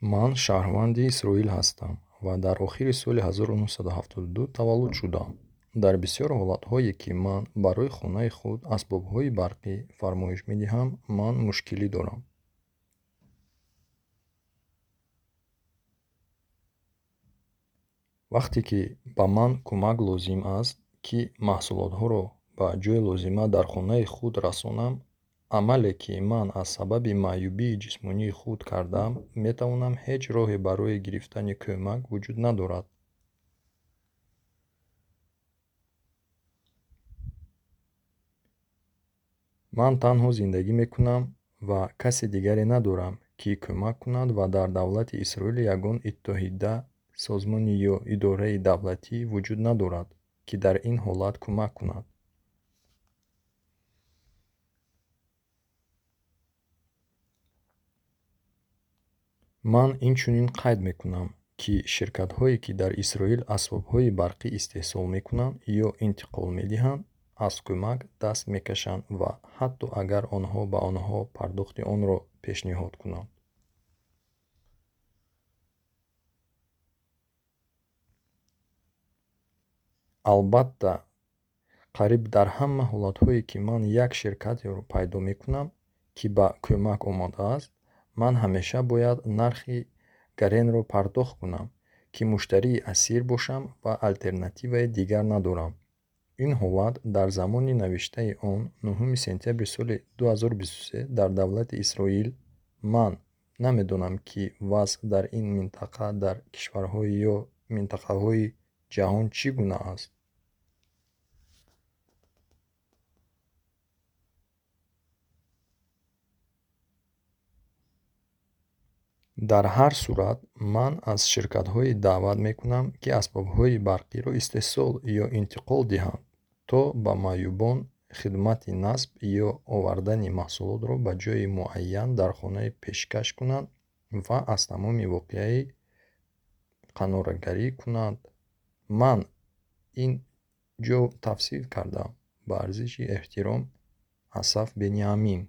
Ман шаҳрванди Исроил ҳастам ва дар охири соли ҳазору нуҳсаду ҳафтоду ду таваллуд шудам. Дар бисёр ҳолатҳое, ки ман барои хонаи худ асбобҳои барқӣ фармоиш медиҳам, ман мушкилӣ дорам. Вақте ки ба ман кӯмак лозим аст, ки маҳсулотҳоро ба ҷойи лозима дар хонаи худ расонам, амале, ки ман аз сабаби маъюбии ҷисмонии худ кардам, метавонам ҳеҷ роҳе барои гирифтани кӯмак вуҷуд надорад. Ман танҳо зиндагӣ мекунам ва касе дигаре надорам, ки кӯмак кунад ва дар давлати Исроил ягон иттиҳода, созмоне ё идораи давлатӣ вуҷуд надорад, ки дар ин ҳолат кӯмак кунад. Ман инчунин қайд мекунам, ки ширкатҳое, ки дар Исроил асбобҳои барқӣ истеҳсол мекунанд ё интиқол медиҳанд, аз кӯмак даст мекашанд ва ҳатто агар онҳо ба онҳо пардохти онро пешниҳод кунанд. Албатта, қариб дар ҳама ҳолатҳое, ки ман як ширкатеро пайдо мекунам, ки ба кӯмак омодааст, ман ҳамеша бояд нархи гаренро пардохт кунам, ки муштарии асир бошам ва алтернативаи дигар надорам. Ин ҳолат дар замони навиштаи он нӯҳуми сентябри соли дуҳазору бисту се дар давлати Исроил, ман намедонам, ки вазъ дар ин минтақа дар кишварҳои ё минтақаҳои ҷаҳон чӣ гуна аст. Дар ҳар сурат, ман аз ширкатҳое даъват мекунам, ки асбобҳои барқиро истеҳсол ё интиқол диҳанд, то ба маъюбон хидмати насб ё овардани маҳсулотро ба ҷойи муайян дар хона пешкаш кунанд ва аз тамоми воқеа қаноатгарӣ кунанд. Ман ин ҷо тавсиф кардам. Ба арзиши эҳтиром, Асаф Бениамин.